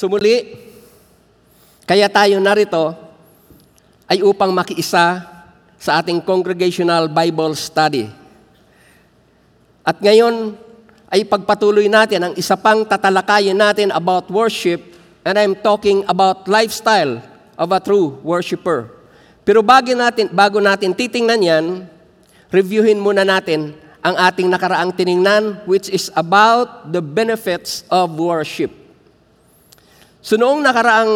Sumuli, kaya tayo narito ay upang makiisa sa ating Congregational Bible Study. At ngayon ay pagpatuloy natin ang isa pang tatalakayin natin about worship and I'm talking about lifestyle of a true worshiper. Pero bago natin, bago natin titingnan yan, reviewin muna natin ang ating nakaraang tiningnan which is about the benefits of worship. So noong nakaraang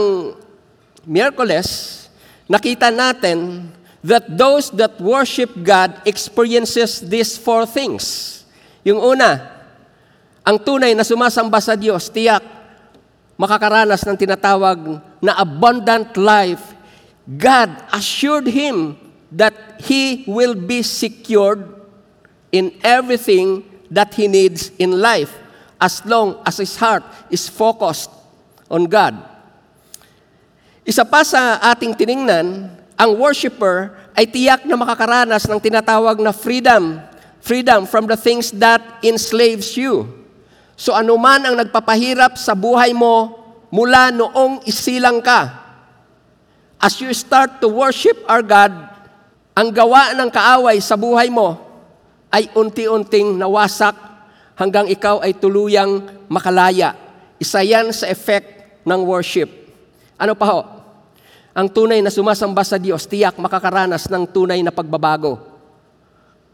Miyerkules, nakita natin that those that worship God experiences these four things. Yung una, ang tunay na sumasamba sa Diyos, tiyak, makakaranas ng tinatawag na abundant life. God assured him that he will be secured in everything that he needs in life as long as his heart is focused on God. Isa pa sa ating tiningnan, ang worshiper ay tiyak na makakaranas ng tinatawag na freedom. Freedom from the things that enslaves you. So anuman ang nagpapahirap sa buhay mo mula noong isilang ka, as you start to worship our God, ang gawa ng kaaway sa buhay mo ay unti-unting nawasak hanggang ikaw ay tuluyang makalaya. Isa yan sa effect ng worship. Ano pa ho? ang tunay na sumasamba sa Diyos, tiyak makakaranas ng tunay na pagbabago.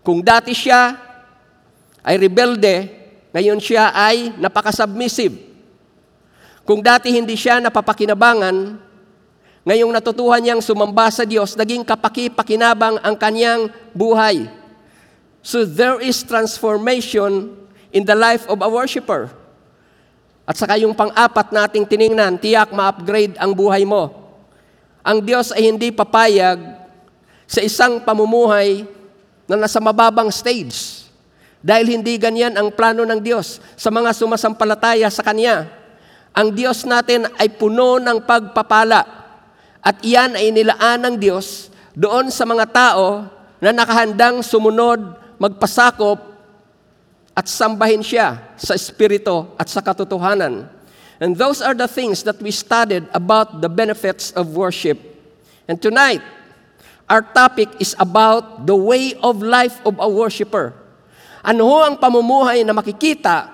Kung dati siya ay rebelde, ngayon siya ay napaka-submissive. Kung dati hindi siya napapakinabangan, ngayong natutuhan niyang sumamba sa Diyos, naging kapaki-pakinabang ang kanyang buhay. So there is transformation in the life of a worshiper. At saka yung pang-apat nating tiningnan, tiyak ma-upgrade ang buhay mo ang Diyos ay hindi papayag sa isang pamumuhay na nasa mababang stage. Dahil hindi ganyan ang plano ng Diyos sa mga sumasampalataya sa Kanya. Ang Diyos natin ay puno ng pagpapala. At iyan ay nilaan ng Diyos doon sa mga tao na nakahandang sumunod, magpasakop, at sambahin siya sa Espiritu at sa katotohanan. And those are the things that we studied about the benefits of worship. And tonight, our topic is about the way of life of a worshiper. Ano ho ang pamumuhay na makikita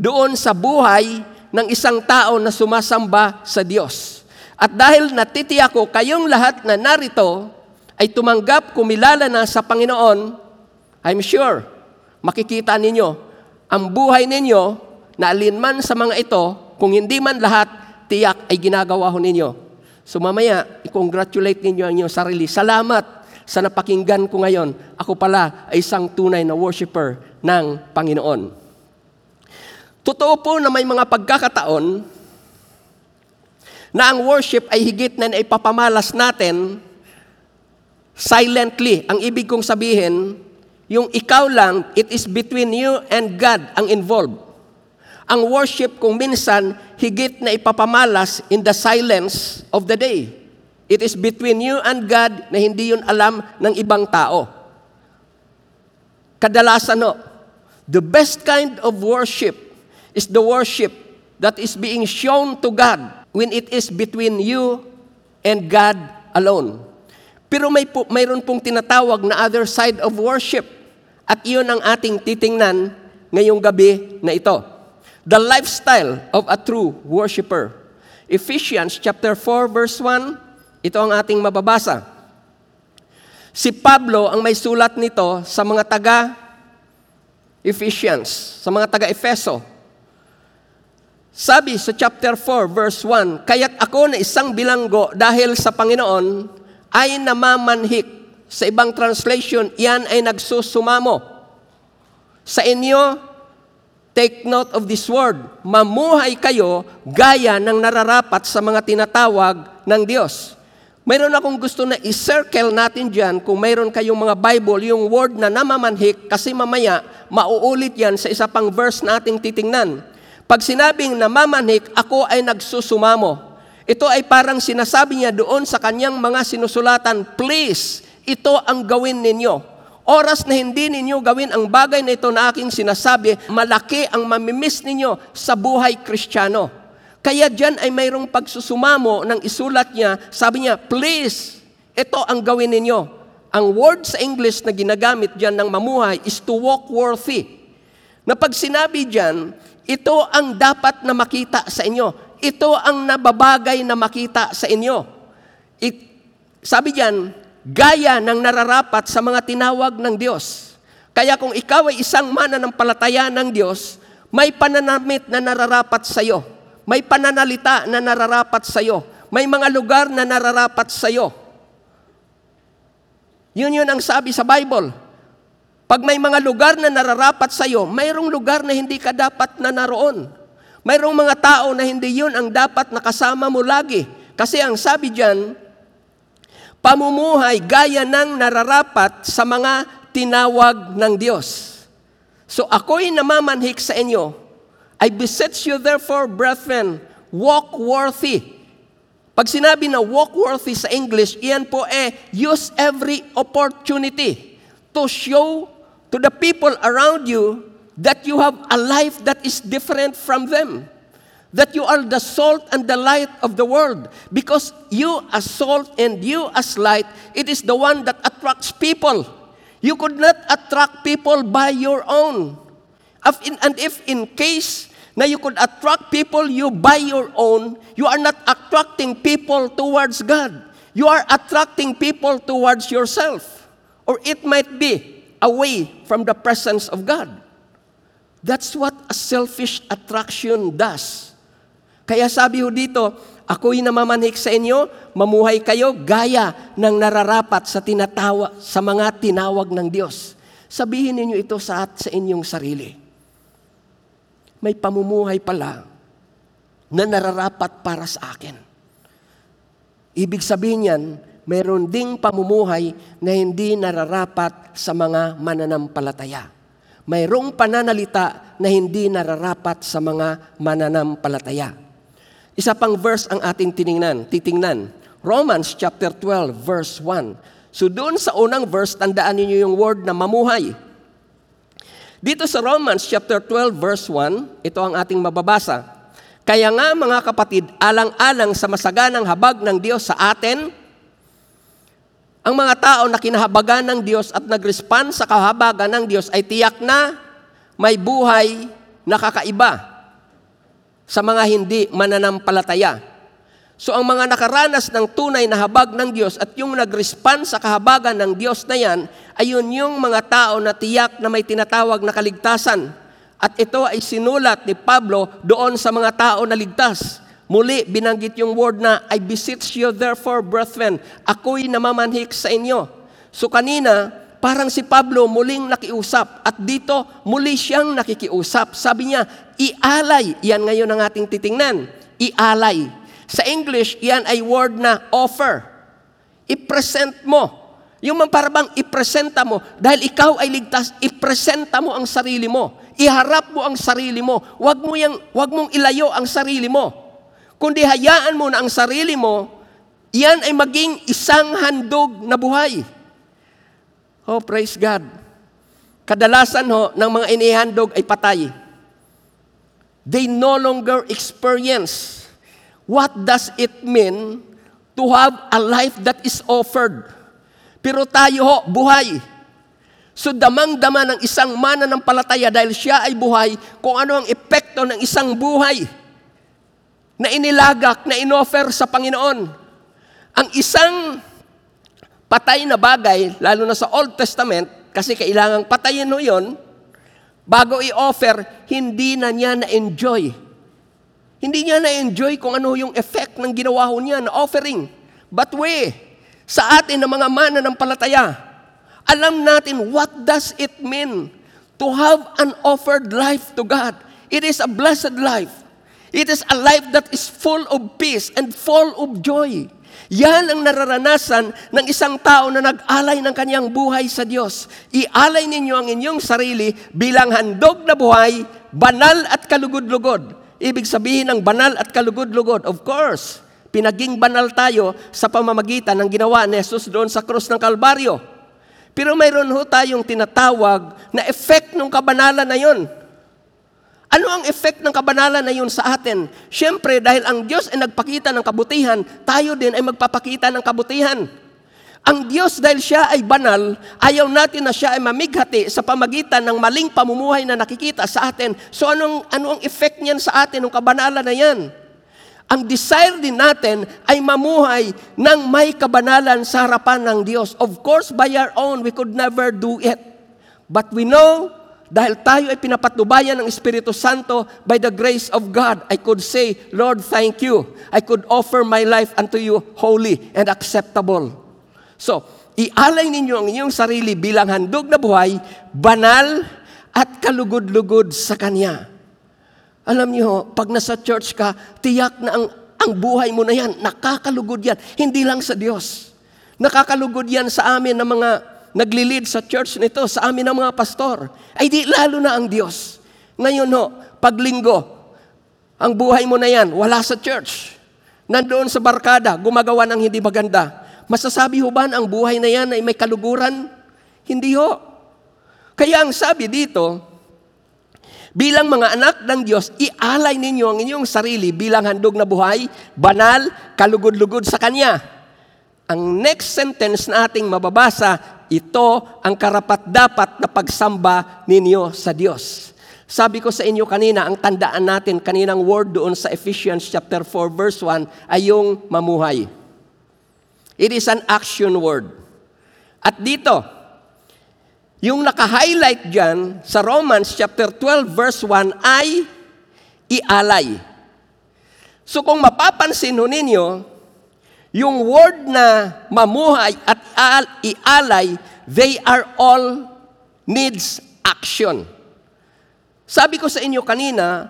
doon sa buhay ng isang tao na sumasamba sa Diyos. At dahil natitiyak ko kayong lahat na narito ay tumanggap kumilala na sa Panginoon, I'm sure makikita ninyo ang buhay ninyo na alinman sa mga ito kung hindi man lahat, tiyak ay ginagawa ho ninyo. So mamaya, i-congratulate ninyo ang inyong sarili. Salamat sa napakinggan ko ngayon. Ako pala ay isang tunay na worshiper ng Panginoon. Totoo po na may mga pagkakataon na ang worship ay higit na ipapamalas natin silently. Ang ibig kong sabihin, yung ikaw lang, it is between you and God ang involved ang worship kung minsan higit na ipapamalas in the silence of the day. It is between you and God na hindi yun alam ng ibang tao. Kadalasan no, the best kind of worship is the worship that is being shown to God when it is between you and God alone. Pero may po, mayroon pong tinatawag na other side of worship. At iyon ang ating titingnan ngayong gabi na ito. The lifestyle of a true worshiper. Ephesians chapter 4 verse 1, ito ang ating mababasa. Si Pablo ang may sulat nito sa mga taga Ephesians, sa mga taga Efeso. Sabi sa chapter 4 verse 1, Kaya't ako na isang bilanggo dahil sa Panginoon ay namamanhik. Sa ibang translation, yan ay nagsusumamo. Sa inyo, Take note of this word. Mamuhay kayo gaya ng nararapat sa mga tinatawag ng Diyos. Mayroon akong gusto na i-circle natin dyan kung mayroon kayong mga Bible, yung word na namamanhik, kasi mamaya mauulit yan sa isa pang verse nating titingnan. Pag sinabing namamanhik, ako ay nagsusumamo. Ito ay parang sinasabi niya doon sa kanyang mga sinusulatan, please, ito ang gawin ninyo. Oras na hindi ninyo gawin ang bagay na ito na aking sinasabi, malaki ang mamimiss ninyo sa buhay kristyano. Kaya dyan ay mayroong pagsusumamo ng isulat niya. Sabi niya, please, ito ang gawin ninyo. Ang word sa English na ginagamit dyan ng mamuhay is to walk worthy. Na pag sinabi dyan, ito ang dapat na makita sa inyo. Ito ang nababagay na makita sa inyo. It, sabi dyan, gaya ng nararapat sa mga tinawag ng Diyos. Kaya kung ikaw ay isang mananampalataya ng Diyos, may pananamit na nararapat sa iyo. May pananalita na nararapat sa iyo. May mga lugar na nararapat sa iyo. Yun yun ang sabi sa Bible. Pag may mga lugar na nararapat sa iyo, mayroong lugar na hindi ka dapat na naroon. Mayroong mga tao na hindi yun ang dapat nakasama mo lagi. Kasi ang sabi diyan, pamumuhay gaya ng nararapat sa mga tinawag ng Diyos. So ako'y namamanhik sa inyo. I beseech you therefore, brethren, walk worthy. Pag sinabi na walk worthy sa English, iyan po eh, use every opportunity to show to the people around you that you have a life that is different from them. That you are the salt and the light of the world. Because you as salt and you as light, it is the one that attracts people. You could not attract people by your own. And if in case na you could attract people you by your own, you are not attracting people towards God. You are attracting people towards yourself. Or it might be away from the presence of God. That's what a selfish attraction does. Kaya sabi ho dito, Ako'y namamanhik sa inyo, mamuhay kayo gaya ng nararapat sa tinatawa sa mga tinawag ng Diyos. Sabihin ninyo ito sa at sa inyong sarili. May pamumuhay pala na nararapat para sa akin. Ibig sabihin yan, mayroon ding pamumuhay na hindi nararapat sa mga mananampalataya. Mayroong pananalita na hindi nararapat sa mga mananampalataya. Isa pang verse ang ating tiningnan, titingnan. Romans chapter 12 verse 1. So doon sa unang verse, tandaan niyo yung word na mamuhay. Dito sa Romans chapter 12 verse 1, ito ang ating mababasa. Kaya nga mga kapatid, alang-alang sa masaganang habag ng Diyos sa atin, ang mga tao na kinahabagan ng Diyos at nag-respond sa kahabagan ng Diyos ay tiyak na may buhay na kakaiba sa mga hindi mananampalataya. So ang mga nakaranas ng tunay na habag ng Diyos at yung nag-respond sa kahabagan ng Diyos na yan, ayun yung mga tao na tiyak na may tinatawag na kaligtasan. At ito ay sinulat ni Pablo doon sa mga tao na ligtas. Muli, binanggit yung word na, I beseech you therefore, brethren, ako'y namamanhik sa inyo. So kanina, parang si Pablo muling nakiusap at dito muli siyang nakikiusap. Sabi niya, ialay. Yan ngayon ang ating titingnan. Ialay. Sa English, yan ay word na offer. I-present mo. Yung man parang ipresenta mo, dahil ikaw ay ligtas, ipresenta mo ang sarili mo. Iharap mo ang sarili mo. Huwag mo yang, wag mong ilayo ang sarili mo. Kundi hayaan mo na ang sarili mo, yan ay maging isang handog na buhay. Oh, praise God. Kadalasan ho, ng mga inihandog ay patay. They no longer experience what does it mean to have a life that is offered. Pero tayo ho, buhay. So damang-dama ng isang mana ng palataya dahil siya ay buhay kung ano ang epekto ng isang buhay na inilagak, na inoffer sa Panginoon. Ang isang patay na bagay, lalo na sa Old Testament, kasi kailangang patayin mo yon, bago i-offer, hindi na niya na-enjoy. Hindi niya na-enjoy kung ano yung effect ng ginawa ho niya na offering. But we, sa atin na mga mana ng palataya, alam natin what does it mean to have an offered life to God. It is a blessed life. It is a life that is full of peace and full of joy. Yan ang nararanasan ng isang tao na nag-alay ng kanyang buhay sa Diyos. Ialay ninyo ang inyong sarili bilang handog na buhay, banal at kalugod-lugod. Ibig sabihin ng banal at kalugod-lugod, of course, pinaging banal tayo sa pamamagitan ng ginawa ni Jesus doon sa krus ng Kalbaryo. Pero mayroon ho tayong tinatawag na effect ng kabanalan na yon. Ano ang effect ng kabanalan na yun sa atin? Siyempre, dahil ang Diyos ay nagpakita ng kabutihan, tayo din ay magpapakita ng kabutihan. Ang Diyos dahil siya ay banal, ayaw natin na siya ay mamighati sa pamagitan ng maling pamumuhay na nakikita sa atin. So anong, ano ang effect niyan sa atin, ng kabanalan na yan? Ang desire din natin ay mamuhay ng may kabanalan sa harapan ng Diyos. Of course, by our own, we could never do it. But we know, dahil tayo ay pinapatubayan ng Espiritu Santo, by the grace of God, I could say, Lord, thank you. I could offer my life unto you holy and acceptable. So, ialay ninyo ang inyong sarili bilang handog na buhay, banal at kalugod-lugod sa Kanya. Alam niyo, pag nasa church ka, tiyak na ang, ang buhay mo na yan, nakakalugod yan. Hindi lang sa Diyos. Nakakalugod yan sa amin ng mga naglilid sa church nito, sa amin ng mga pastor. Ay di lalo na ang Diyos. Ngayon ho, paglinggo, ang buhay mo na yan, wala sa church. Nandoon sa barkada, gumagawa ng hindi maganda. Masasabi ho ba ang buhay na yan ay may kaluguran? Hindi ho. Kaya ang sabi dito, Bilang mga anak ng Diyos, ialay ninyo ang inyong sarili bilang handog na buhay, banal, kalugod-lugod sa Kanya. Ang next sentence na ating mababasa, ito ang karapat-dapat na pagsamba ninyo sa Diyos. Sabi ko sa inyo kanina, ang tandaan natin kaninang word doon sa Ephesians chapter 4 verse 1 ay yung mamuhay. It is an action word. At dito, yung naka-highlight dyan sa Romans chapter 12 verse 1 ay ialay. So kung mapapansin ninyo, yung word na mamuhay at ialay, they are all needs action. Sabi ko sa inyo kanina,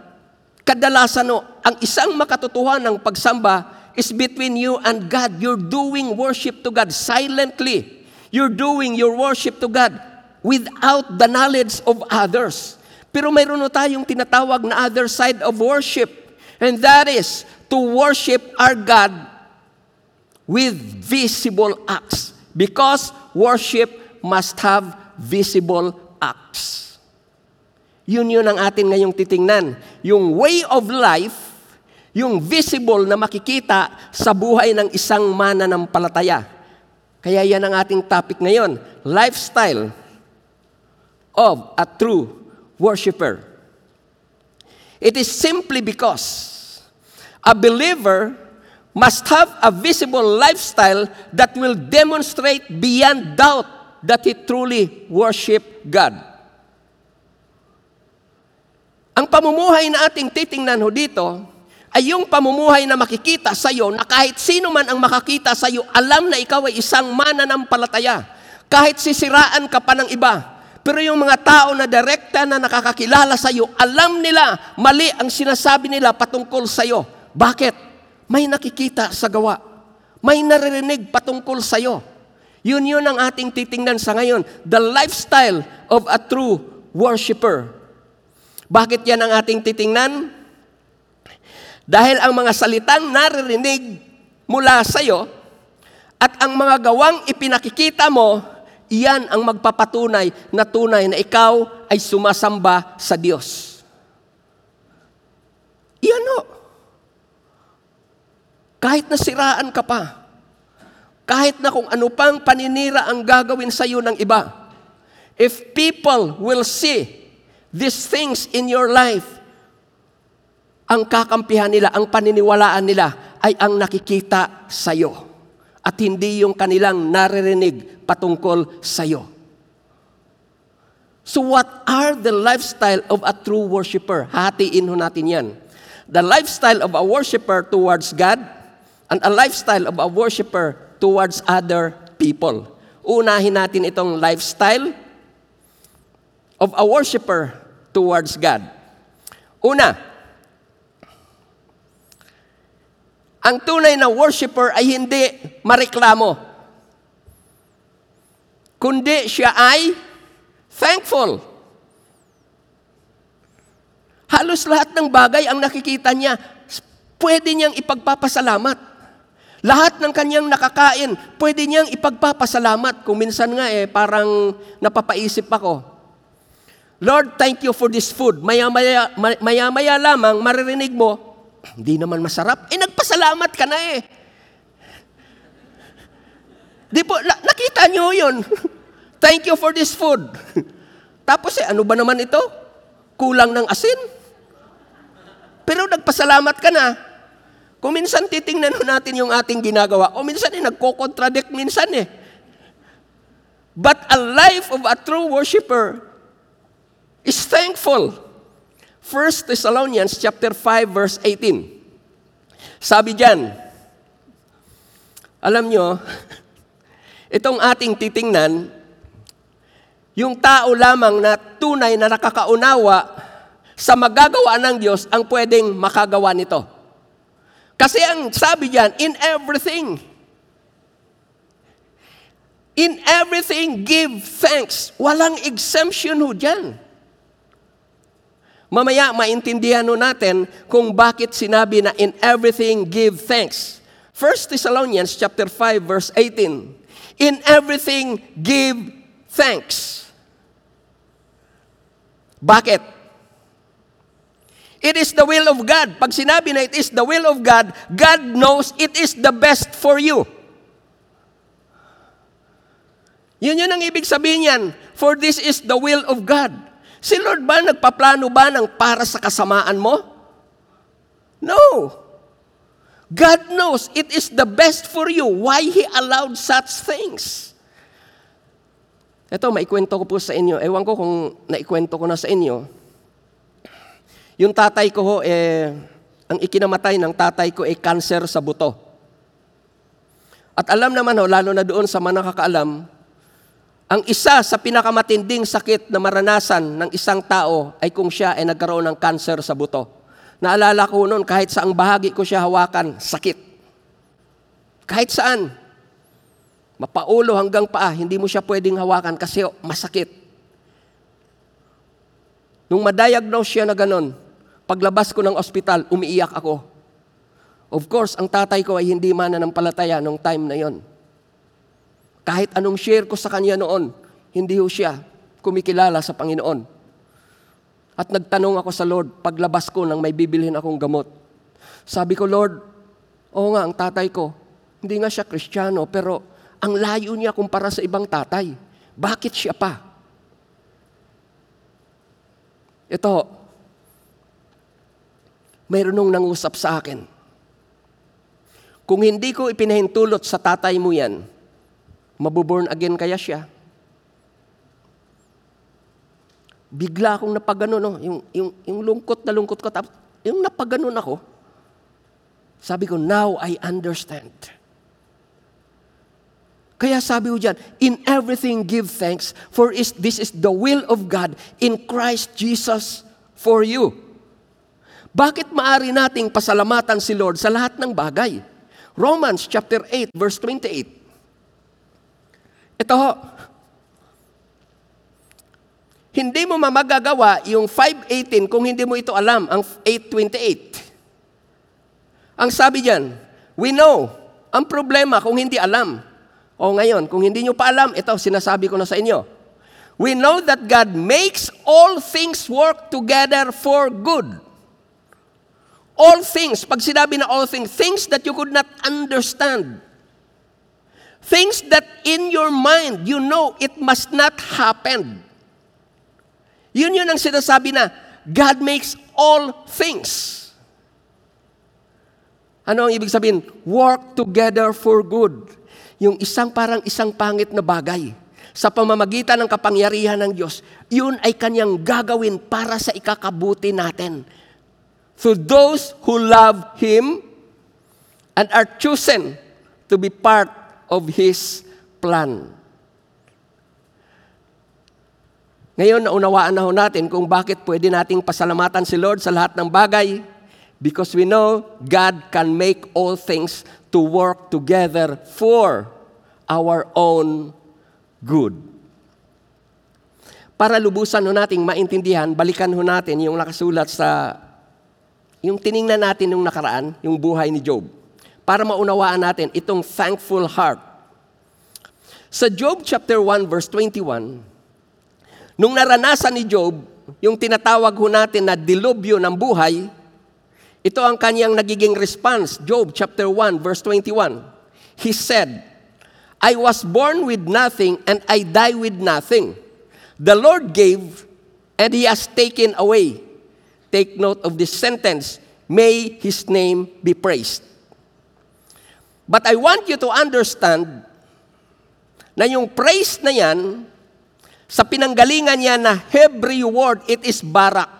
kadalasan no, ang isang makatotohan ng pagsamba is between you and God. You're doing worship to God silently. You're doing your worship to God without the knowledge of others. Pero mayroon tayong tinatawag na other side of worship. And that is to worship our God with visible acts. Because worship must have visible acts. Yun yun ang atin ngayong titingnan. Yung way of life, yung visible na makikita sa buhay ng isang mananampalataya. Kaya yan ang ating topic ngayon. Lifestyle of a true worshiper. It is simply because a believer must have a visible lifestyle that will demonstrate beyond doubt that he truly worship God. Ang pamumuhay na ating titingnan ho dito ay yung pamumuhay na makikita sa iyo na kahit sino man ang makakita sa iyo, alam na ikaw ay isang mananampalataya. Kahit sisiraan ka pa ng iba, pero yung mga tao na direkta na nakakakilala sa iyo, alam nila mali ang sinasabi nila patungkol sa iyo. Bakit? May nakikita sa gawa. May naririnig patungkol sa iyo. Yun yun ang ating titingnan sa ngayon. The lifestyle of a true worshiper. Bakit yan ang ating titingnan? Dahil ang mga salitang naririnig mula sa iyo at ang mga gawang ipinakikita mo iyan ang magpapatunay na tunay na ikaw ay sumasamba sa Diyos. Iyan o. Kahit nasiraan ka pa, kahit na kung ano pang paninira ang gagawin sa iyo ng iba, if people will see these things in your life, ang kakampihan nila, ang paniniwalaan nila ay ang nakikita sa iyo at hindi yung kanilang naririnig patungkol sa iyo. So what are the lifestyle of a true worshiper? Hatiin ho natin yan. The lifestyle of a worshiper towards God and a lifestyle of a worshiper towards other people. Unahin natin itong lifestyle of a worshiper towards God. Una, Ang tunay na worshiper ay hindi mareklamo. Kundi siya ay thankful. Halos lahat ng bagay ang nakikita niya, pwede niyang ipagpapasalamat. Lahat ng kanyang nakakain, pwede niyang ipagpapasalamat. Kung minsan nga eh, parang napapaisip ako. Lord, thank you for this food. Maya-maya, ma- maya-maya lamang maririnig mo, hindi naman masarap. Eh, nagpasalamat ka na eh. Di po, na- nakita nyo yun. thank you for this food. Tapos eh, ano ba naman ito? Kulang ng asin. Pero nagpasalamat ka na. Kung minsan titingnan natin yung ating ginagawa, o minsan eh, nagko-contradict minsan eh. But a life of a true worshiper is thankful. 1 Thessalonians chapter 5 verse 18. Sabi diyan, alam nyo, itong ating titingnan, yung tao lamang na tunay na nakakaunawa sa magagawa ng Diyos ang pwedeng makagawa nito. Kasi ang sabi diyan, in everything, in everything give thanks. Walang exemption ho dyan. Mamaya maintindihan ho natin kung bakit sinabi na in everything give thanks. 1 Thessalonians chapter 5 verse 18. In everything give thanks. Bakit? It is the will of God. Pag sinabi na it is the will of God, God knows it is the best for you. Yun yun ang ibig sabihin yan. For this is the will of God. Si Lord ba nagpaplano ba ng para sa kasamaan mo? No. God knows it is the best for you. Why He allowed such things? Ito, maikwento ko po sa inyo. Ewan ko kung naikwento ko na sa inyo. Yung tatay ko ho, eh, ang ikinamatay ng tatay ko ay eh, cancer sa buto. At alam naman ho, lalo na doon sa mga nakakaalam, ang isa sa pinakamatinding sakit na maranasan ng isang tao ay kung siya ay nagkaroon ng cancer sa buto. Naalala ko noon, kahit saang bahagi ko siya hawakan, sakit. Kahit saan. Mapaulo hanggang paa, hindi mo siya pwedeng hawakan kasi masakit. Nung madiagnose siya na ganon, Paglabas ko ng ospital, umiiyak ako. Of course, ang tatay ko ay hindi mananampalataya nung time na yon. Kahit anong share ko sa kanya noon, hindi ho siya kumikilala sa Panginoon. At nagtanong ako sa Lord, paglabas ko nang may bibilhin akong gamot. Sabi ko, Lord, oo nga, ang tatay ko, hindi nga siya kristyano, pero ang layo niya kumpara sa ibang tatay. Bakit siya pa? Ito, mayroon nung nangusap sa akin. Kung hindi ko ipinahintulot sa tatay mo yan, mabuborn again kaya siya? Bigla akong napagano, no? yung, yung, yung lungkot na lungkot ko, tapos yung napaganon ako, sabi ko, now I understand. Kaya sabi ko dyan, in everything give thanks, for is, this is the will of God in Christ Jesus for you. Bakit maari nating pasalamatan si Lord sa lahat ng bagay? Romans chapter 8 verse 28. Ito ho. Hindi mo mamagagawa yung 5.18 kung hindi mo ito alam, ang 8.28. Ang sabi diyan, we know, ang problema kung hindi alam. O ngayon, kung hindi nyo pa alam, ito sinasabi ko na sa inyo. We know that God makes all things work together for good all things, pag sinabi na all things, things that you could not understand. Things that in your mind, you know it must not happen. Yun yun ang sinasabi na, God makes all things. Ano ang ibig sabihin? Work together for good. Yung isang parang isang pangit na bagay sa pamamagitan ng kapangyarihan ng Diyos, yun ay kanyang gagawin para sa ikakabuti natin to those who love Him and are chosen to be part of His plan. Ngayon, naunawaan na ho natin kung bakit pwede nating pasalamatan si Lord sa lahat ng bagay because we know God can make all things to work together for our own good. Para lubusan ho nating maintindihan, balikan ho natin yung nakasulat sa yung tiningnan natin nung nakaraan, yung buhay ni Job, para maunawaan natin itong thankful heart. Sa Job chapter 1 verse 21, nung naranasan ni Job, yung tinatawag ho natin na dilubyo ng buhay, ito ang kanyang nagiging response. Job chapter 1 verse 21. He said, I was born with nothing and I die with nothing. The Lord gave and he has taken away. Take note of this sentence. May his name be praised. But I want you to understand na yung praise na yan, sa pinanggalingan niya na Hebrew word, it is barak.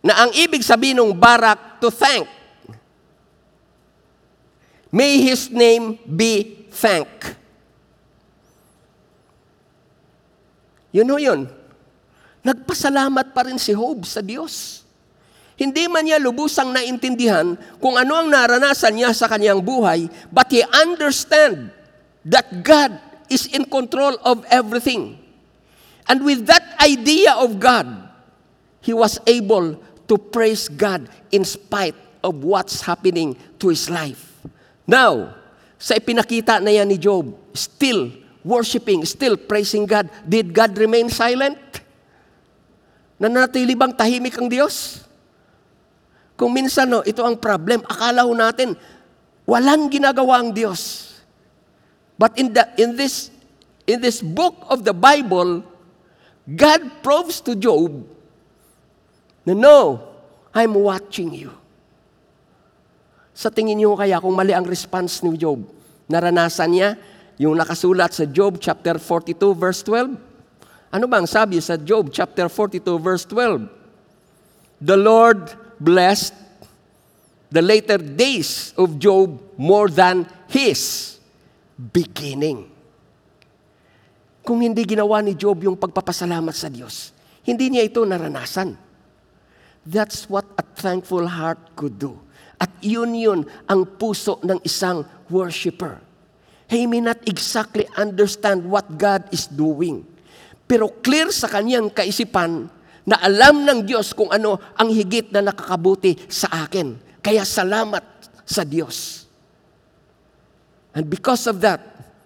Na ang ibig sabihin ng barak, to thank. May His name be thanked. Yun ho yun. Nagpasalamat pa rin si Job sa Diyos. Hindi man niya lubusang naintindihan kung ano ang naranasan niya sa kanyang buhay, but he understand that God is in control of everything. And with that idea of God, he was able to praise God in spite of what's happening to his life. Now, sa ipinakita na yan ni Job, still worshiping, still praising God, did God remain silent? Nanatili bang tahimik ang Diyos? Kung minsan, no, ito ang problem. Akala ho natin, walang ginagawa ang Diyos. But in, the, in, this, in this book of the Bible, God proves to Job na no, I'm watching you. Sa tingin niyo kaya kung mali ang response ni Job, naranasan niya yung nakasulat sa Job chapter 42 verse 12? Ano bang sabi sa Job chapter 42 verse 12? The Lord blessed the later days of Job more than his beginning. Kung hindi ginawa ni Job yung pagpapasalamat sa Diyos, hindi niya ito naranasan. That's what a thankful heart could do. At yun yun ang puso ng isang worshiper. He may not exactly understand what God is doing. Pero clear sa kanyang kaisipan na alam ng Diyos kung ano ang higit na nakakabuti sa akin. Kaya salamat sa Diyos. And because of that,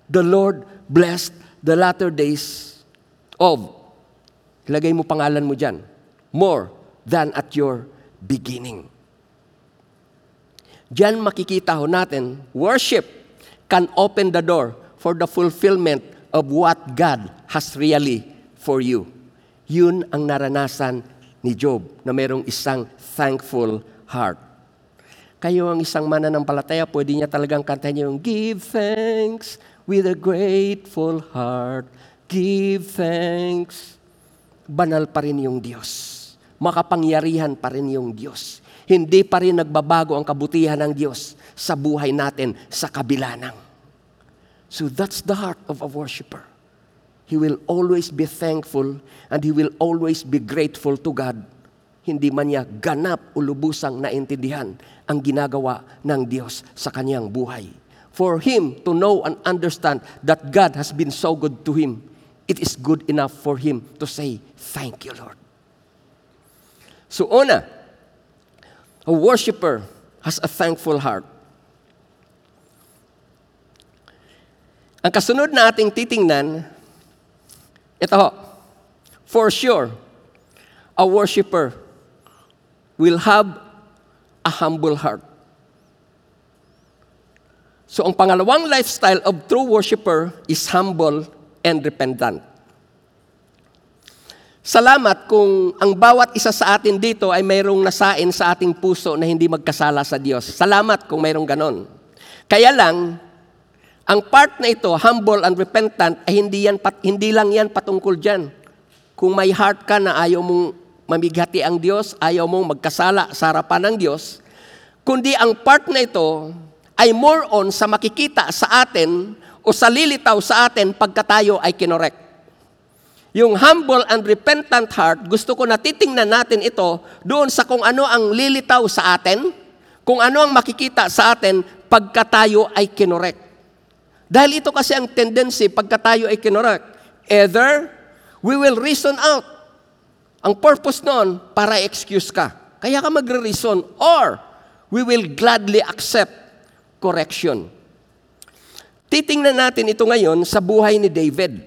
the Lord blessed the latter days of, ilagay mo pangalan mo dyan, more than at your beginning. Diyan makikita ho natin, worship can open the door for the fulfillment of what God has really for you. Yun ang naranasan ni Job na mayroong isang thankful heart kayo ang isang mananampalataya, pwede niya talagang kantahin yung Give thanks with a grateful heart. Give thanks. Banal pa rin yung Diyos. Makapangyarihan pa rin yung Diyos. Hindi pa rin nagbabago ang kabutihan ng Diyos sa buhay natin sa kabila ng. So that's the heart of a worshiper. He will always be thankful and he will always be grateful to God hindi man niya ganap o lubusang naintindihan ang ginagawa ng Diyos sa kanyang buhay. For him to know and understand that God has been so good to him, it is good enough for him to say, Thank you, Lord. So, una, a worshiper has a thankful heart. Ang kasunod na ating titingnan, ito, for sure, a worshiper will have a humble heart. So ang pangalawang lifestyle of true worshiper is humble and repentant. Salamat kung ang bawat isa sa atin dito ay mayroong nasain sa ating puso na hindi magkasala sa Diyos. Salamat kung mayroong ganon. Kaya lang, ang part na ito, humble and repentant, ay hindi, yan, hindi lang yan patungkol dyan. Kung may heart ka na ayaw mong mamigati ang Diyos, ayaw mong magkasala sa harapan ng Diyos, kundi ang part na ito ay more on sa makikita sa atin o sa lilitaw sa atin pagka tayo ay kinorek. Yung humble and repentant heart, gusto ko na titingnan natin ito doon sa kung ano ang lilitaw sa atin, kung ano ang makikita sa atin pagka tayo ay kinorek. Dahil ito kasi ang tendency pagka tayo ay kinorek. Either we will reason out ang purpose noon, para excuse ka. Kaya ka magre-reason. Or, we will gladly accept correction. Titingnan natin ito ngayon sa buhay ni David.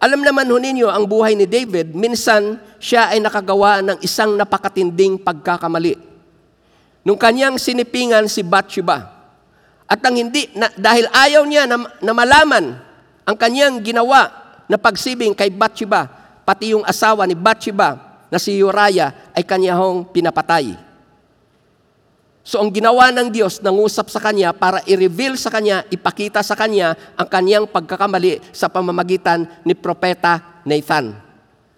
Alam naman ho ninyo ang buhay ni David, minsan siya ay nakagawa ng isang napakatinding pagkakamali. Nung kanyang sinipingan si Bathsheba. At ang hindi, na, dahil ayaw niya na, na malaman ang kanyang ginawa na pagsibing kay Bathsheba, pati yung asawa ni Bathsheba na si Uriah ay kanyahong pinapatay. So ang ginawa ng Diyos, nangusap sa kanya para i-reveal sa kanya, ipakita sa kanya ang kanyang pagkakamali sa pamamagitan ni Propeta Nathan.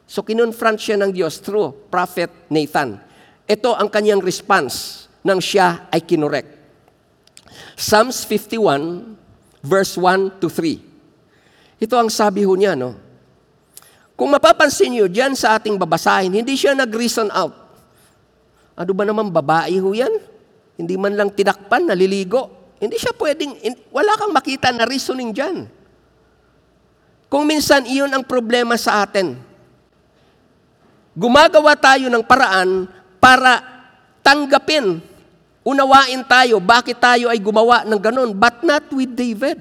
So kinonfront siya ng Diyos through Prophet Nathan. Ito ang kanyang response nang siya ay kinorek. Psalms 51, verse 1 to 3. Ito ang sabi ho niya, no? Kung mapapansin niyo diyan sa ating babasahin, hindi siya nag-reason out. Ano ba naman babae ho yan? Hindi man lang tinakpan, naliligo. Hindi siya pwedeng, wala kang makita na reasoning dyan. Kung minsan iyon ang problema sa atin. Gumagawa tayo ng paraan para tanggapin, unawain tayo, bakit tayo ay gumawa ng ganun, but not with David.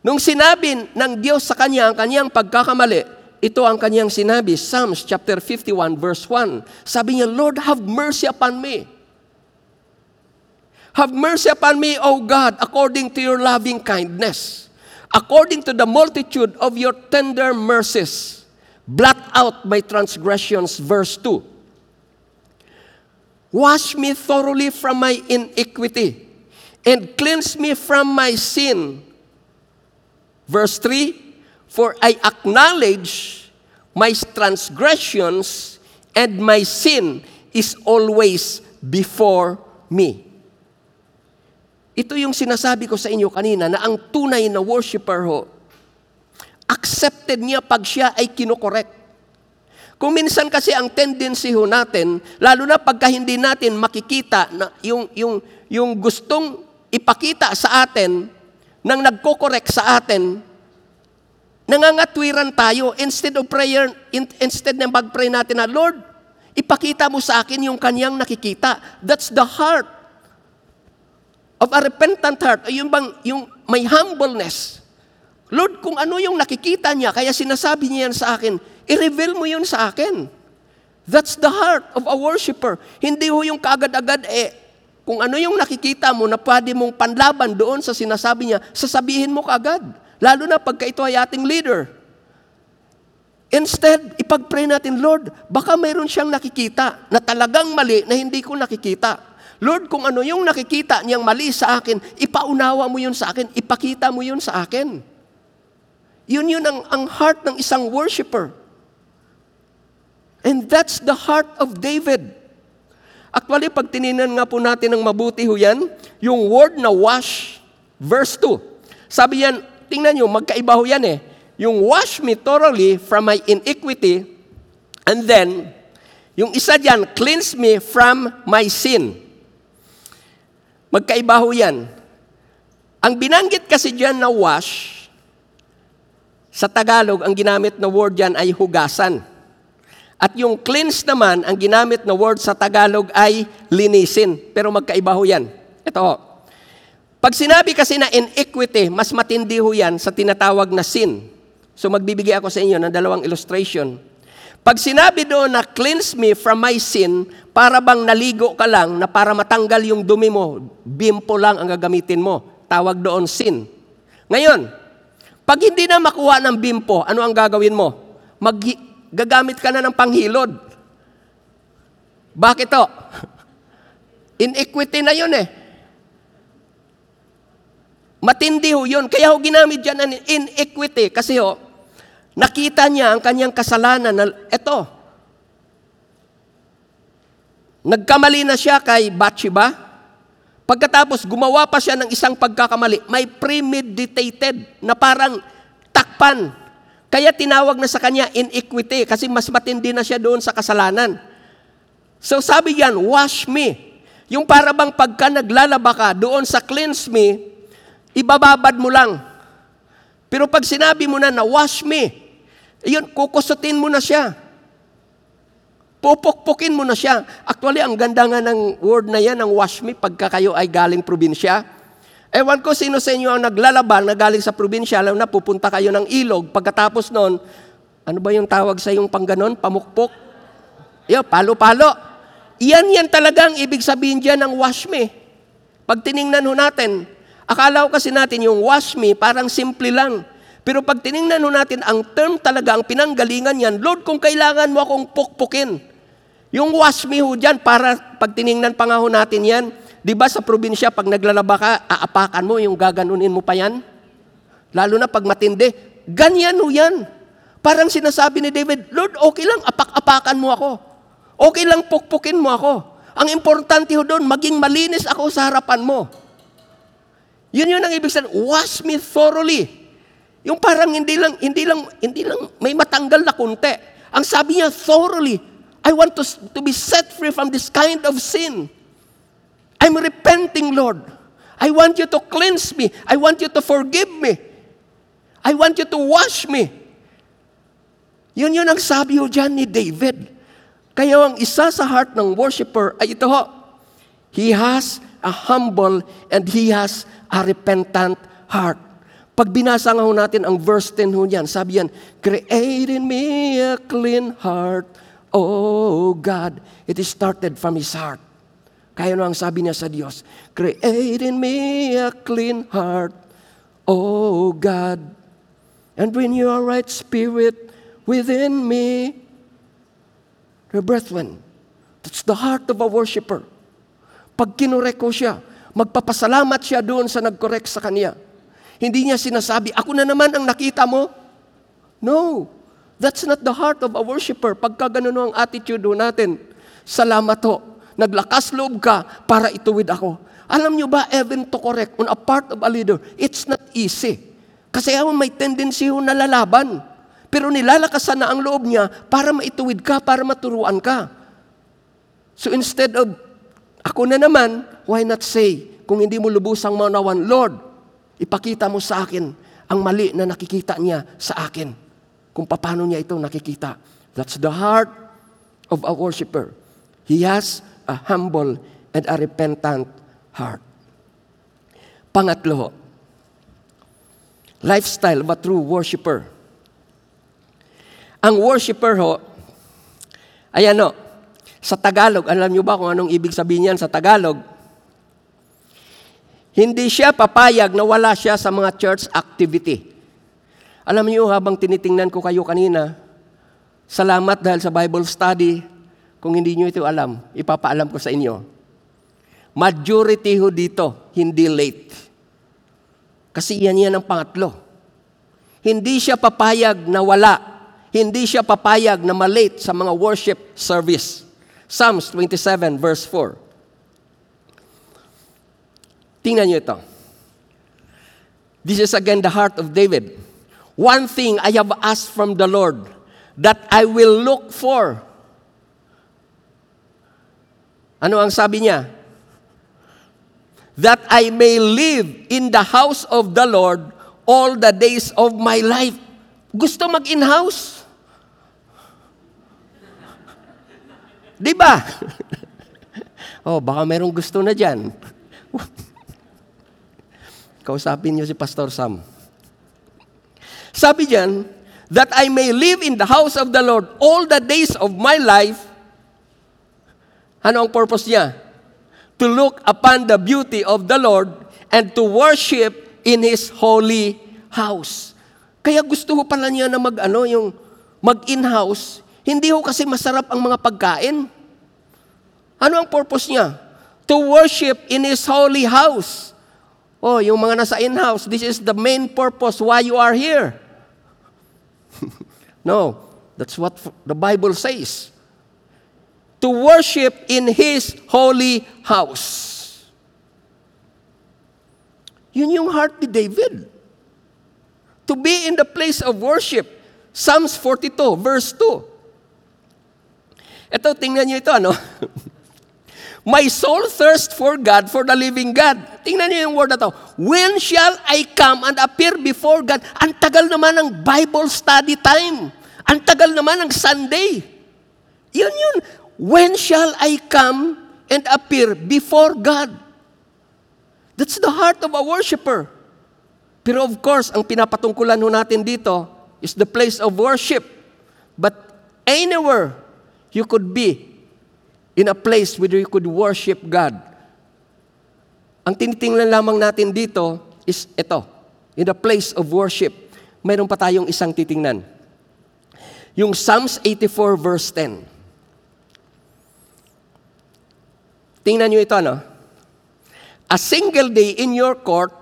Nung sinabi ng Diyos sa kanya ang kanyang pagkakamali, ito ang kanyang sinabi, Psalms chapter 51 verse 1. Sabi niya, Lord, have mercy upon me Have mercy upon me, O God, according to your loving kindness, according to the multitude of your tender mercies. Blot out my transgressions. Verse 2. Wash me thoroughly from my iniquity and cleanse me from my sin. Verse 3 For I acknowledge my transgressions and my sin is always before me. Ito yung sinasabi ko sa inyo kanina na ang tunay na worshiper ho, accepted niya pag siya ay kinokorek. Kung minsan kasi ang tendency ho natin, lalo na pagka hindi natin makikita na yung, yung, yung gustong ipakita sa atin nang nagko-correct sa atin, nangangatwiran tayo instead of prayer, instead ng mag-pray natin na, Lord, ipakita mo sa akin yung kanyang nakikita. That's the heart of a repentant heart, yung bang, yung may humbleness. Lord, kung ano yung nakikita niya, kaya sinasabi niya yan sa akin, i-reveal mo yun sa akin. That's the heart of a worshiper. Hindi ho yung kaagad-agad, eh, kung ano yung nakikita mo na pwede mong panlaban doon sa sinasabi niya, sasabihin mo kaagad. Lalo na pagka ito ay ating leader. Instead, ipag-pray natin, Lord, baka mayroon siyang nakikita na talagang mali na hindi ko nakikita. Lord, kung ano yung nakikita niyang mali sa akin, ipaunawa mo yun sa akin, ipakita mo yun sa akin. Yun yun ang, ang heart ng isang worshiper. And that's the heart of David. Actually, pag tininan nga po natin ng mabuti ho yan, yung word na wash, verse 2. Sabi yan, tingnan nyo, magkaiba ho yan eh. Yung wash me thoroughly from my iniquity, and then, yung isa dyan, cleanse me from my sin. Magkaiba ho yan. Ang binanggit kasi dyan na wash, sa Tagalog, ang ginamit na word dyan ay hugasan. At yung cleanse naman, ang ginamit na word sa Tagalog ay linisin. Pero magkaiba ho yan. Ito ho. Pag sinabi kasi na iniquity, mas matindi ho yan sa tinatawag na sin. So magbibigay ako sa inyo ng dalawang illustration. Pag sinabi doon na cleanse me from my sin, para bang naligo ka lang na para matanggal yung dumi mo, bimpo lang ang gagamitin mo. Tawag doon sin. Ngayon, pag hindi na makuha ng bimpo, ano ang gagawin mo? Mag gagamit ka na ng panghilod. Bakit to? Inequity na yun eh. Matindi ho yun. Kaya ho ginamit dyan ang inequity. Kasi ho, Nakita niya ang kanyang kasalanan na ito. Nagkamali na siya kay Bathsheba. Pagkatapos gumawa pa siya ng isang pagkakamali, may premeditated na parang takpan. Kaya tinawag na sa kanya iniquity kasi mas matindi na siya doon sa kasalanan. So sabi yan, wash me. Yung para bang pagka naglalaba ka doon sa cleanse me, ibababad mo lang. Pero pag sinabi mo na na wash me, Iyon, kukusutin mo na siya. Pupukpukin mo na siya. Actually, ang ganda nga ng word na yan, ng wash me, pagka kayo ay galing probinsya. Ewan ko sino sa inyo ang naglalaba na galing sa probinsya, alam na pupunta kayo ng ilog. Pagkatapos nun, ano ba yung tawag sa yung pangganon? Pamukpok? Yo, palo-palo. Iyan yan talaga ang ibig sabihin dyan ng wash me. Pag tiningnan ho natin, akala ko kasi natin yung wash me parang simple lang. Pero pag tiningnan ho natin, ang term talaga, ang pinanggalingan yan, Lord, kung kailangan mo akong pukpukin, yung wash me ho dyan, para pag tiningnan pa nga ho natin yan, Di ba sa probinsya, pag naglalaba ka, aapakan mo, yung gaganunin mo pa yan? Lalo na pag matindi. Ganyan o yan. Parang sinasabi ni David, Lord, okay lang, apak-apakan mo ako. Okay lang, pukpukin mo ako. Ang importante ho doon, maging malinis ako sa harapan mo. Yun yun ang ibig sabihin, wash me thoroughly. Yung parang hindi lang, hindi lang, hindi lang, may matanggal na kunti. Ang sabi niya, thoroughly, I want to, to be set free from this kind of sin. I'm repenting, Lord. I want you to cleanse me. I want you to forgive me. I want you to wash me. Yun yun ang sabi ho dyan ni David. Kaya ang isa sa heart ng worshiper ay ito ho. He has a humble and he has a repentant heart. Pag binasa nga ho natin ang verse 10 ho niyan, sabi yan, Create in me a clean heart, O God. It is started from his heart. Kaya ano ang sabi niya sa Diyos? Create in me a clean heart, O God, and bring your right spirit within me. The brethren, that's the heart of a worshiper. Pag kinurek ko siya, magpapasalamat siya doon sa nagkorek sa kanya. Hindi niya sinasabi, ako na naman ang nakita mo. No, that's not the heart of a worshiper. Pagka ganun ang attitude natin, salamat ho naglakas loob ka para ituwid ako. Alam nyo ba, even to correct on a part of a leader, it's not easy. Kasi ako may tendency ho na lalaban. Pero nilalakasan na ang loob niya para maituwid ka, para maturuan ka. So instead of, ako na naman, why not say, kung hindi mo lubusang maunawan, Lord, ipakita mo sa akin ang mali na nakikita niya sa akin. Kung paano niya ito nakikita. That's the heart of a worshiper. He has a humble and a repentant heart. Pangatlo, lifestyle of a true worshiper. Ang worshiper ho, ay ano, sa Tagalog, alam nyo ba kung anong ibig sabihin yan sa Tagalog? Hindi siya papayag na wala siya sa mga church activity. Alam niyo, habang tinitingnan ko kayo kanina, salamat dahil sa Bible study, kung hindi nyo ito alam, ipapaalam ko sa inyo. Majority ho dito, hindi late. Kasi yan yan ang pangatlo. Hindi siya papayag na wala. Hindi siya papayag na malate sa mga worship service. Psalms 27 verse 4. Tingnan niyo ito. This is again the heart of David. One thing I have asked from the Lord that I will look for ano ang sabi niya? That I may live in the house of the Lord all the days of my life. Gusto mag-in-house? Di ba? oh, baka merong gusto na dyan. Kausapin niyo si Pastor Sam. Sabi diyan, that I may live in the house of the Lord all the days of my life ano ang purpose niya? To look upon the beauty of the Lord and to worship in His holy house. Kaya gusto ko pala niya na mag, ano, yung mag-in-house. Hindi ho kasi masarap ang mga pagkain. Ano ang purpose niya? To worship in His holy house. Oh, yung mga nasa in-house, this is the main purpose why you are here. no, that's what the Bible says to worship in His holy house. Yun yung heart ni David. To be in the place of worship. Psalms 42, verse 2. Ito, tingnan niyo ito, ano? My soul thirsts for God, for the living God. Tingnan niyo yung word na to. When shall I come and appear before God? Ang tagal naman ng Bible study time. Ang tagal naman ng Sunday. Yun yun. When shall I come and appear before God? That's the heart of a worshiper. Pero of course, ang pinapatungkulan ho natin dito is the place of worship. But anywhere you could be in a place where you could worship God. Ang tinitingnan lamang natin dito is ito, in the place of worship. Mayroon pa tayong isang titingnan. Yung Psalms 84 verse 10. Tingnan nyo ito, no? A single day in your court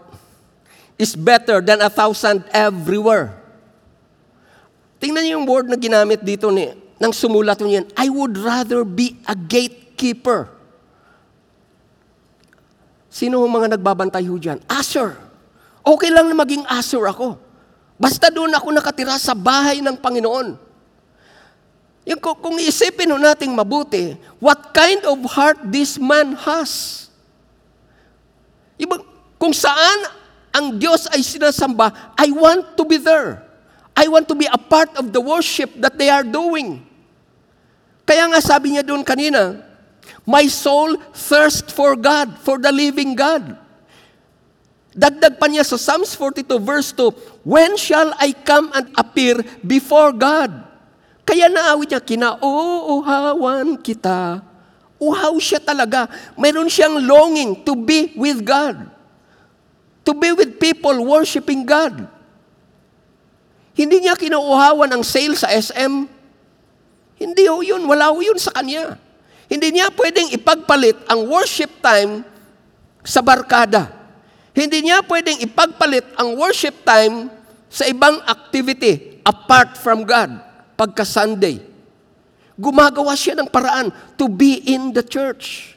is better than a thousand everywhere. Tingnan niyo yung word na ginamit dito ni, nang sumulat niyan, I would rather be a gatekeeper. Sino ang mga nagbabantay ho dyan? Asher. Okay lang na maging asher ako. Basta doon ako nakatira sa bahay ng Panginoon. Yung, kung, isipin ho nating mabuti, what kind of heart this man has? Ibang, kung saan ang Diyos ay sinasamba, I want to be there. I want to be a part of the worship that they are doing. Kaya nga sabi niya doon kanina, My soul thirst for God, for the living God. Dagdag pa niya sa Psalms 42 verse 2, When shall I come and appear before God? Kaya naawit niya, kinauuhawan kita. Uhaw siya talaga. Mayroon siyang longing to be with God to be with people worshiping God. Hindi niya kinuuhawan ang sale sa SM. Hindi ho yun. Wala ho yun sa kanya. Hindi niya pwedeng ipagpalit ang worship time sa barkada. Hindi niya pwedeng ipagpalit ang worship time sa ibang activity apart from God pagka Sunday. Gumagawa siya ng paraan to be in the church.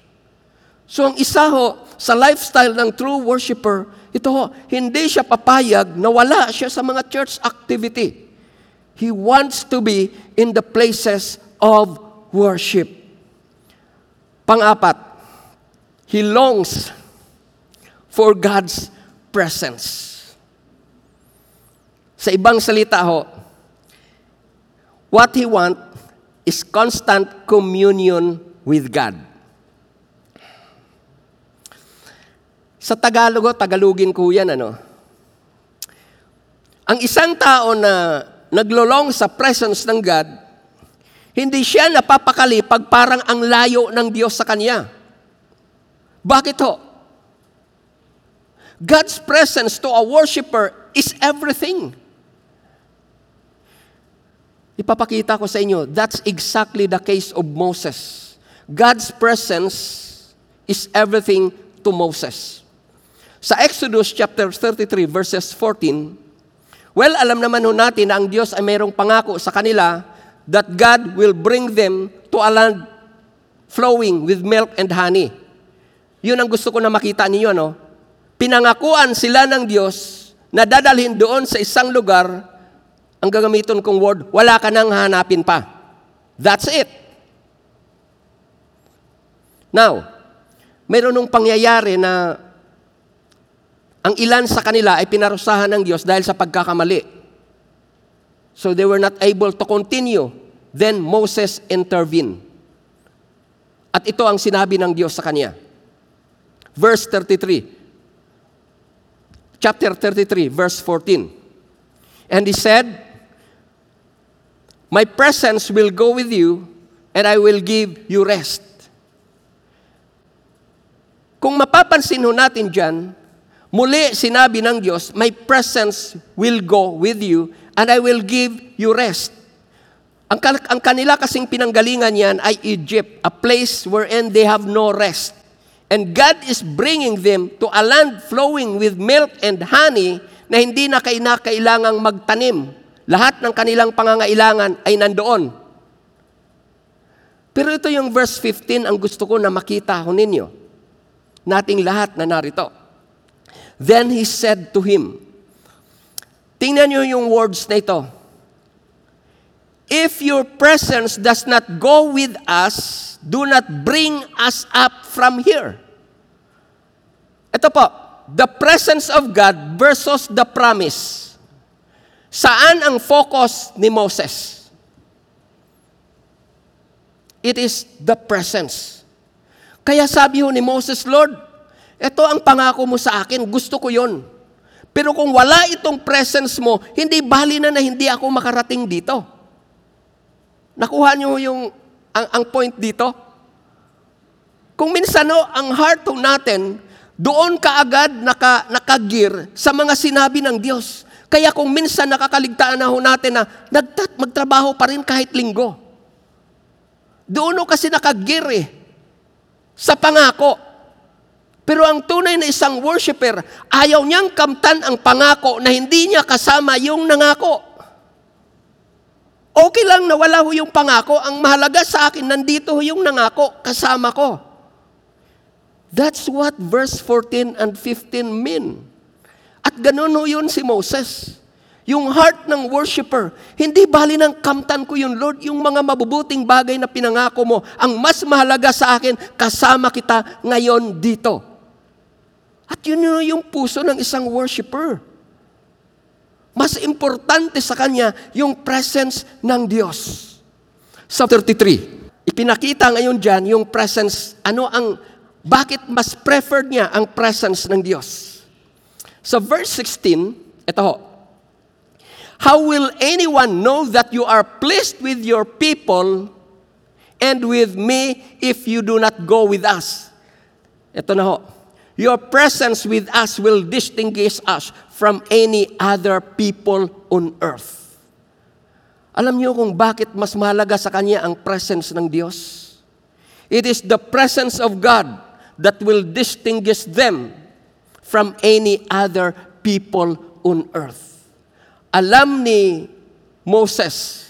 So ang isa ho sa lifestyle ng true worshiper ito ho, hindi siya papayag na wala siya sa mga church activity. He wants to be in the places of worship. Pang-apat, he longs for God's presence. Sa ibang salita ho, what he want is constant communion with God. Sa Tagalog, oh, Tagalogin ko yan, ano? Ang isang tao na naglolong sa presence ng God, hindi siya napapakali pag parang ang layo ng Diyos sa kanya. Bakit ho? God's presence to a worshiper is everything. Ipapakita ko sa inyo, that's exactly the case of Moses. God's presence is everything to Moses. Sa Exodus chapter 33 verses 14, well, alam naman ho natin na ang Diyos ay mayroong pangako sa kanila that God will bring them to a land flowing with milk and honey. Yun ang gusto ko na makita ninyo, no? Pinangakuan sila ng Diyos na dadalhin doon sa isang lugar, ang gagamiton kong word, wala ka nang hanapin pa. That's it. Now, mayroon nung pangyayari na ang ilan sa kanila ay pinarusahan ng Diyos dahil sa pagkakamali. So they were not able to continue. Then Moses intervened. At ito ang sinabi ng Diyos sa kanya. Verse 33. Chapter 33, verse 14. And he said, My presence will go with you, and I will give you rest. Kung mapapansin ho natin dyan, Muli, sinabi ng Diyos, My presence will go with you and I will give you rest. Ang, ang kanila kasing pinanggalingan yan ay Egypt, a place wherein they have no rest. And God is bringing them to a land flowing with milk and honey na hindi na kailangang magtanim. Lahat ng kanilang pangangailangan ay nandoon. Pero ito yung verse 15 ang gusto ko na makita ho ninyo. Nating lahat na narito. Then he said to him, Tingnan niyo yung words na ito. If your presence does not go with us, do not bring us up from here. Ito po, the presence of God versus the promise. Saan ang focus ni Moses? It is the presence. Kaya sabi ho ni Moses, Lord, Ito ang pangako mo sa akin, gusto ko yon. Pero kung wala itong presence mo, hindi bali na na hindi ako makarating dito. Nakuha niyo yung ang, ang point dito? Kung minsan no, ang heart natin, doon kaagad naka, nakagir sa mga sinabi ng Diyos. Kaya kung minsan nakakaligtaan na ho natin na nagtat, magtrabaho pa rin kahit linggo. Doon ho kasi nakagir eh, sa pangako. Pero ang tunay na isang worshiper, ayaw niyang kamtan ang pangako na hindi niya kasama yung nangako. Okay lang na wala ho yung pangako. Ang mahalaga sa akin, nandito ho yung nangako, kasama ko. That's what verse 14 and 15 mean. At ganun ho yun si Moses. Yung heart ng worshiper, hindi bali ng kamtan ko yun, Lord, yung mga mabubuting bagay na pinangako mo, ang mas mahalaga sa akin, kasama kita ngayon dito. At yun yung puso ng isang worshiper. Mas importante sa kanya yung presence ng Diyos. Sa 33, ipinakita ngayon dyan yung presence, ano ang, bakit mas preferred niya ang presence ng Diyos. Sa verse 16, ito ho, How will anyone know that you are pleased with your people and with me if you do not go with us? Ito na ho. Your presence with us will distinguish us from any other people on earth. Alam niyo kung bakit mas mahalaga sa Kanya ang presence ng Diyos? It is the presence of God that will distinguish them from any other people on earth. Alam ni Moses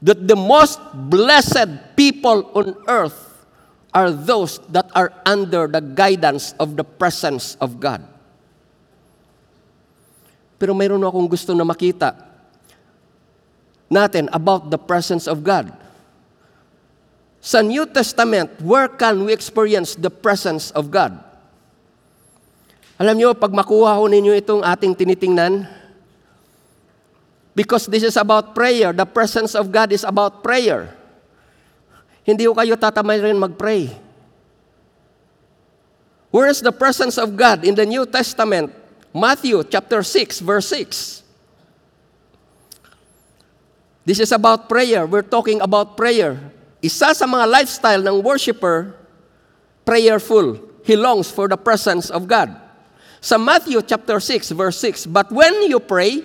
that the most blessed people on earth are those that are under the guidance of the presence of God. Pero mayroon akong gusto na makita natin about the presence of God. Sa New Testament, where can we experience the presence of God? Alam niyo, pag makuha ko ninyo itong ating tinitingnan, because this is about prayer, the presence of God is about prayer. Hindi ko kayo tatamay rin mag-pray. Where is the presence of God in the New Testament? Matthew chapter 6 verse 6. This is about prayer. We're talking about prayer. Isa sa mga lifestyle ng worshiper, prayerful. He longs for the presence of God. Sa Matthew chapter 6 verse 6, But when you pray,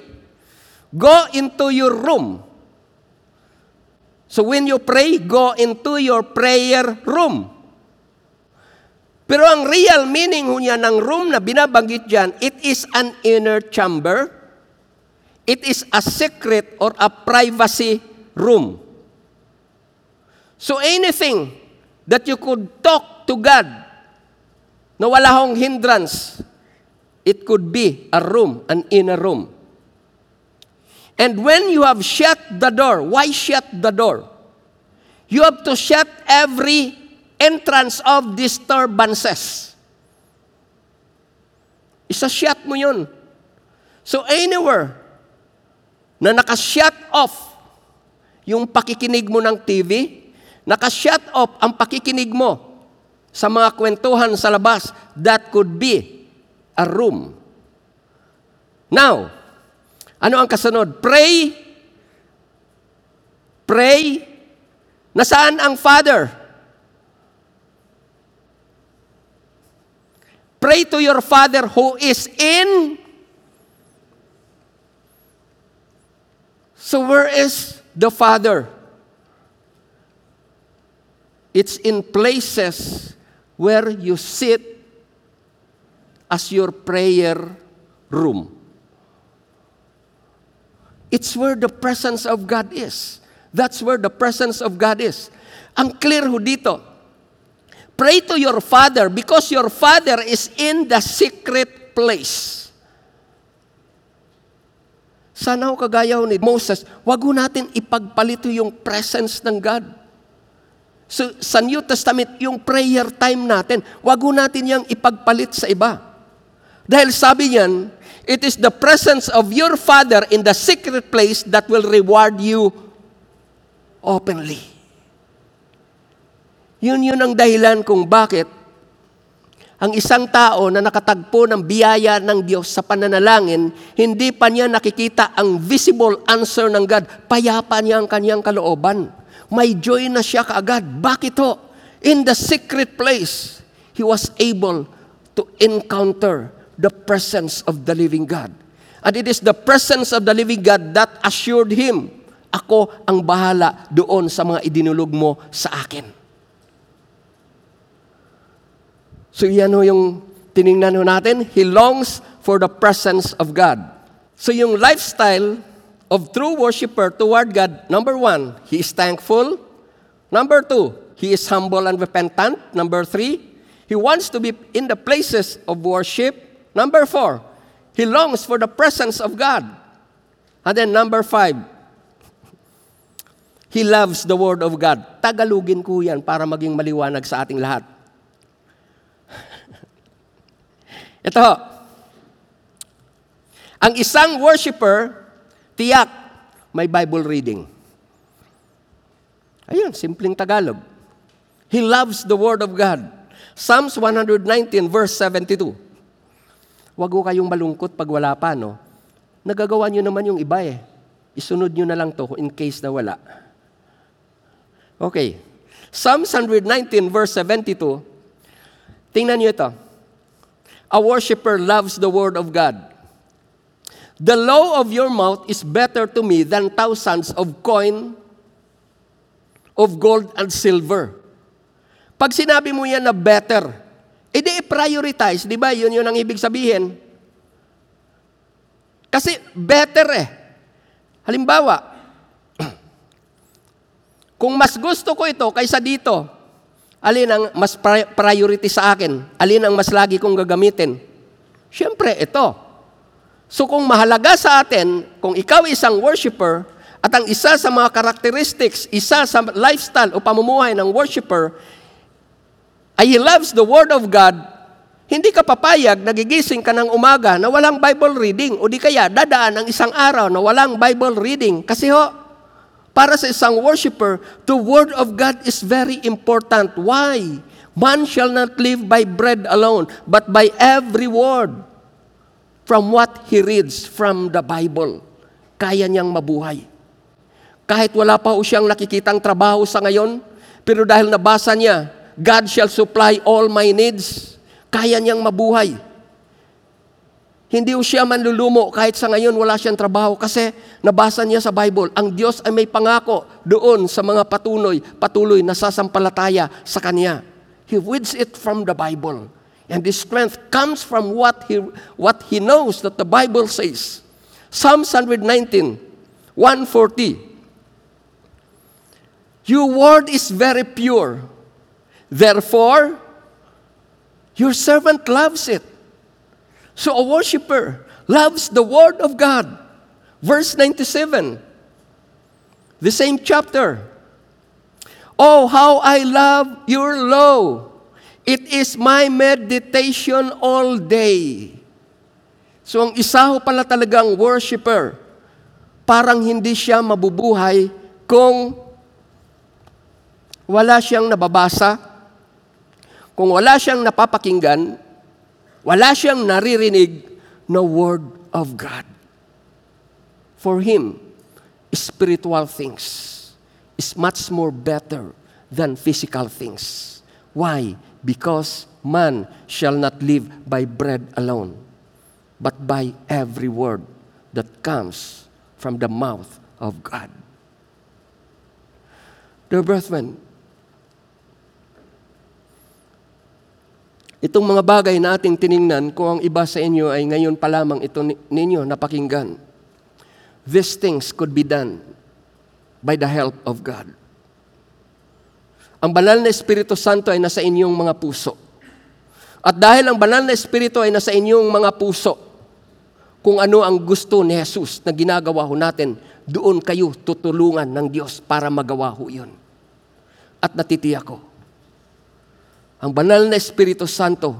go into your room So when you pray, go into your prayer room. Pero ang real meaning niya ng room na binabanggit dyan, it is an inner chamber. It is a secret or a privacy room. So anything that you could talk to God na wala hong hindrance, it could be a room, an inner room. And when you have shut the door, why shut the door? You have to shut every entrance of disturbances. Isa-shut mo yun. So anywhere na naka-shut off yung pakikinig mo ng TV, naka-shut off ang pakikinig mo sa mga kwentuhan sa labas, that could be a room. Now, ano ang kasunod? Pray. Pray. Nasaan ang Father? Pray to your Father who is in. So where is the Father? It's in places where you sit as your prayer room. It's where the presence of God is. That's where the presence of God is. Ang clear ho dito. Pray to your Father because your Father is in the secret place. Sana ho kagaya ni Moses, wag ho natin ipagpalito yung presence ng God. So, sa New Testament, yung prayer time natin, wag ho natin yung ipagpalit sa iba. Dahil sabi niyan, It is the presence of your Father in the secret place that will reward you openly. Yun yun ang dahilan kung bakit ang isang tao na nakatagpo ng biyaya ng Diyos sa pananalangin, hindi pa niya nakikita ang visible answer ng God. Payapa niya ang kanyang kalooban. May joy na siya kaagad. Bakit ho? In the secret place, he was able to encounter the presence of the living God. And it is the presence of the living God that assured him, ako ang bahala doon sa mga idinulog mo sa akin. So yan ho yung tiningnan ho natin. He longs for the presence of God. So yung lifestyle of true worshiper toward God, number one, he is thankful. Number two, he is humble and repentant. Number three, he wants to be in the places of worship. Number four, he longs for the presence of God. And then number five, he loves the Word of God. Tagalugin ko yan para maging maliwanag sa ating lahat. Ito, ang isang worshiper, tiyak, may Bible reading. Ayun, simpleng Tagalog. He loves the Word of God. Psalms 119 verse 72. Huwag ko kayong malungkot pag wala pa, no? Nagagawa nyo naman yung iba eh. Isunod nyo na lang to in case na wala. Okay. Psalms 119 verse 72. Tingnan nyo ito. A worshiper loves the word of God. The law of your mouth is better to me than thousands of coin of gold and silver. Pag sinabi mo yan na better, edi prioritize, di ba? Yun yun ang ibig sabihin. Kasi better eh. Halimbawa, kung mas gusto ko ito kaysa dito, Alin ang mas priority sa akin? Alin ang mas lagi kong gagamitin? Siyempre, ito. So kung mahalaga sa atin, kung ikaw isang worshiper, at ang isa sa mga characteristics, isa sa lifestyle o pamumuhay ng worshiper, ay he loves the Word of God, hindi ka papayag, nagigising ka ng umaga na walang Bible reading, o di kaya dadaan ang isang araw na walang Bible reading. Kasi ho, para sa isang worshiper, the Word of God is very important. Why? Man shall not live by bread alone, but by every word from what he reads from the Bible. Kaya niyang mabuhay. Kahit wala pa ho siyang nakikitang trabaho sa ngayon, pero dahil nabasa niya, God shall supply all my needs, kaya niyang mabuhay. Hindi siya manlulumo kahit sa ngayon wala siyang trabaho kasi nabasa niya sa Bible, ang Diyos ay may pangako doon sa mga patuloy, patuloy na sasampalataya sa Kanya. He reads it from the Bible. And this strength comes from what he, what he knows that the Bible says. Psalm 119, 140. Your word is very pure. Therefore, your servant loves it. So a worshiper loves the Word of God. Verse 97, the same chapter. Oh, how I love your law. It is my meditation all day. So ang isa ho pala talagang worshiper, parang hindi siya mabubuhay kung wala siyang nababasa, kung wala siyang napapakinggan, wala siyang naririnig na word of God. For him, spiritual things is much more better than physical things. Why? Because man shall not live by bread alone, but by every word that comes from the mouth of God. Dear brethren, Itong mga bagay na ating tiningnan, kung ang iba sa inyo ay ngayon pa lamang ito ninyo napakinggan, these things could be done by the help of God. Ang banal na Espiritu Santo ay nasa inyong mga puso. At dahil ang banal na Espiritu ay nasa inyong mga puso, kung ano ang gusto ni Jesus na ginagawa ho natin, doon kayo tutulungan ng Diyos para magawa ho yun. At natitiyak ko, ang banal na Espiritu Santo,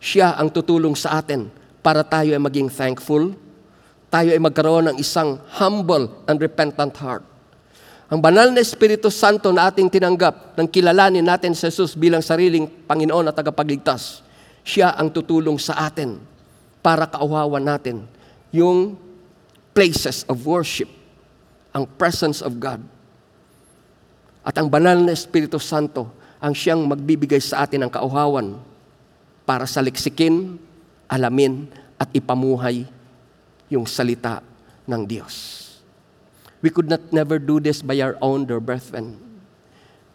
siya ang tutulong sa atin para tayo ay maging thankful, tayo ay magkaroon ng isang humble and repentant heart. Ang banal na Espiritu Santo na ating tinanggap nang kilalanin natin si Jesus bilang sariling Panginoon at tagapagligtas, siya ang tutulong sa atin para kauhawan natin yung places of worship, ang presence of God. At ang banal na Espiritu Santo ang siyang magbibigay sa atin ng kauhawan para saliksikin, alamin, at ipamuhay yung salita ng Diyos. We could not never do this by our own, dear brethren.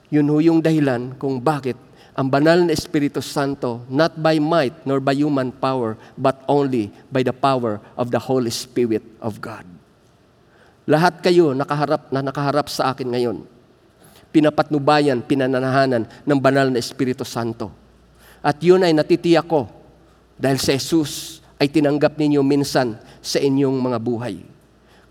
Yun ho yung dahilan kung bakit ang banal na Espiritu Santo, not by might nor by human power, but only by the power of the Holy Spirit of God. Lahat kayo nakaharap na nakaharap sa akin ngayon. Pinapatnubayan, pinananahanan ng banal na Espiritu Santo. At yun ay natitiyak ko dahil si Jesus ay tinanggap ninyo minsan sa inyong mga buhay.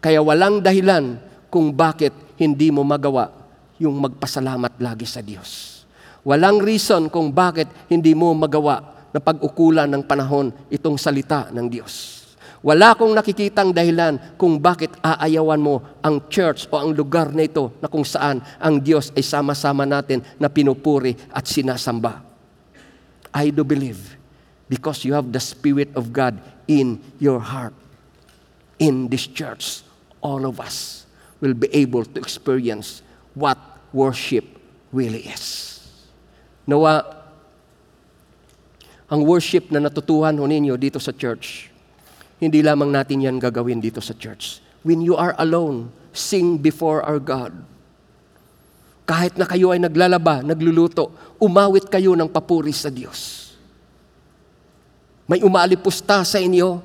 Kaya walang dahilan kung bakit hindi mo magawa yung magpasalamat lagi sa Diyos. Walang reason kung bakit hindi mo magawa na pag-ukulan ng panahon itong salita ng Diyos. Wala akong nakikitang dahilan kung bakit aayawan mo ang church o ang lugar na ito na kung saan ang Diyos ay sama-sama natin na pinupuri at sinasamba. I do believe because you have the Spirit of God in your heart. In this church, all of us will be able to experience what worship really is. Nawa, ang worship na natutuhan ho ninyo dito sa church, hindi lamang natin yan gagawin dito sa church. When you are alone, sing before our God. Kahit na kayo ay naglalaba, nagluluto, umawit kayo ng papuri sa Diyos. May umalipusta sa inyo,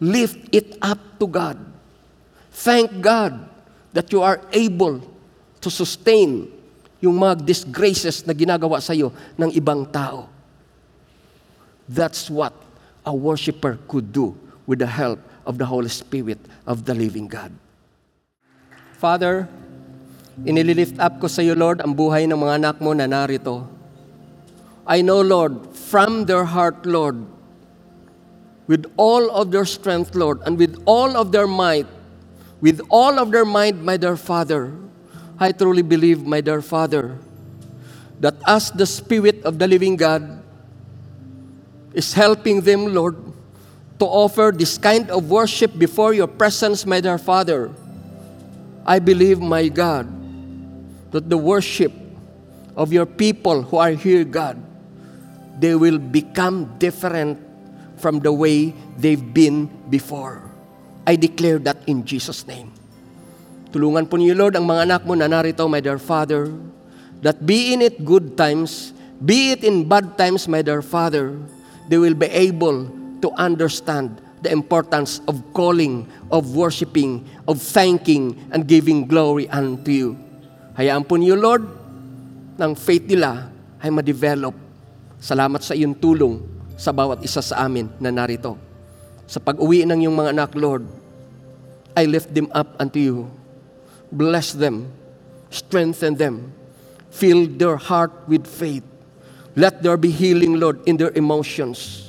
lift it up to God. Thank God that you are able to sustain yung mga disgraces na ginagawa sa iyo ng ibang tao. That's what a worshiper could do with the help of the Holy Spirit of the living God. Father, inililift up ko sa iyo, Lord, ang buhay ng mga anak mo na narito. I know, Lord, from their heart, Lord, with all of their strength, Lord, and with all of their might, with all of their mind, my dear Father, I truly believe, my dear Father, that as the Spirit of the living God is helping them, Lord, to offer this kind of worship before your presence, my dear Father, I believe, my God, that the worship of your people who are here, God, they will become different from the way they've been before. I declare that in Jesus' name. Tulungan po niyo, Lord, ang mga anak mo na narito, my dear Father, that be in it good times, be it in bad times, my dear Father, they will be able to understand the importance of calling, of worshiping, of thanking, and giving glory unto you. Hayaan po niyo, Lord, ng faith nila ay ma-develop. Salamat sa iyong tulong sa bawat isa sa amin na narito. Sa pag-uwi ng iyong mga anak, Lord, I lift them up unto you. Bless them, strengthen them, fill their heart with faith. Let there be healing, Lord, in their emotions.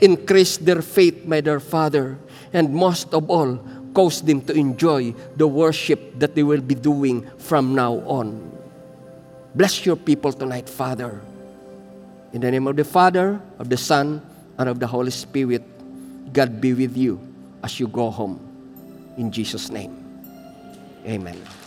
Increase their faith, my dear Father, and most of all, cause them to enjoy the worship that they will be doing from now on. Bless your people tonight, Father. In the name of the Father, of the Son, and of the Holy Spirit, God be with you as you go home. In Jesus' name, amen.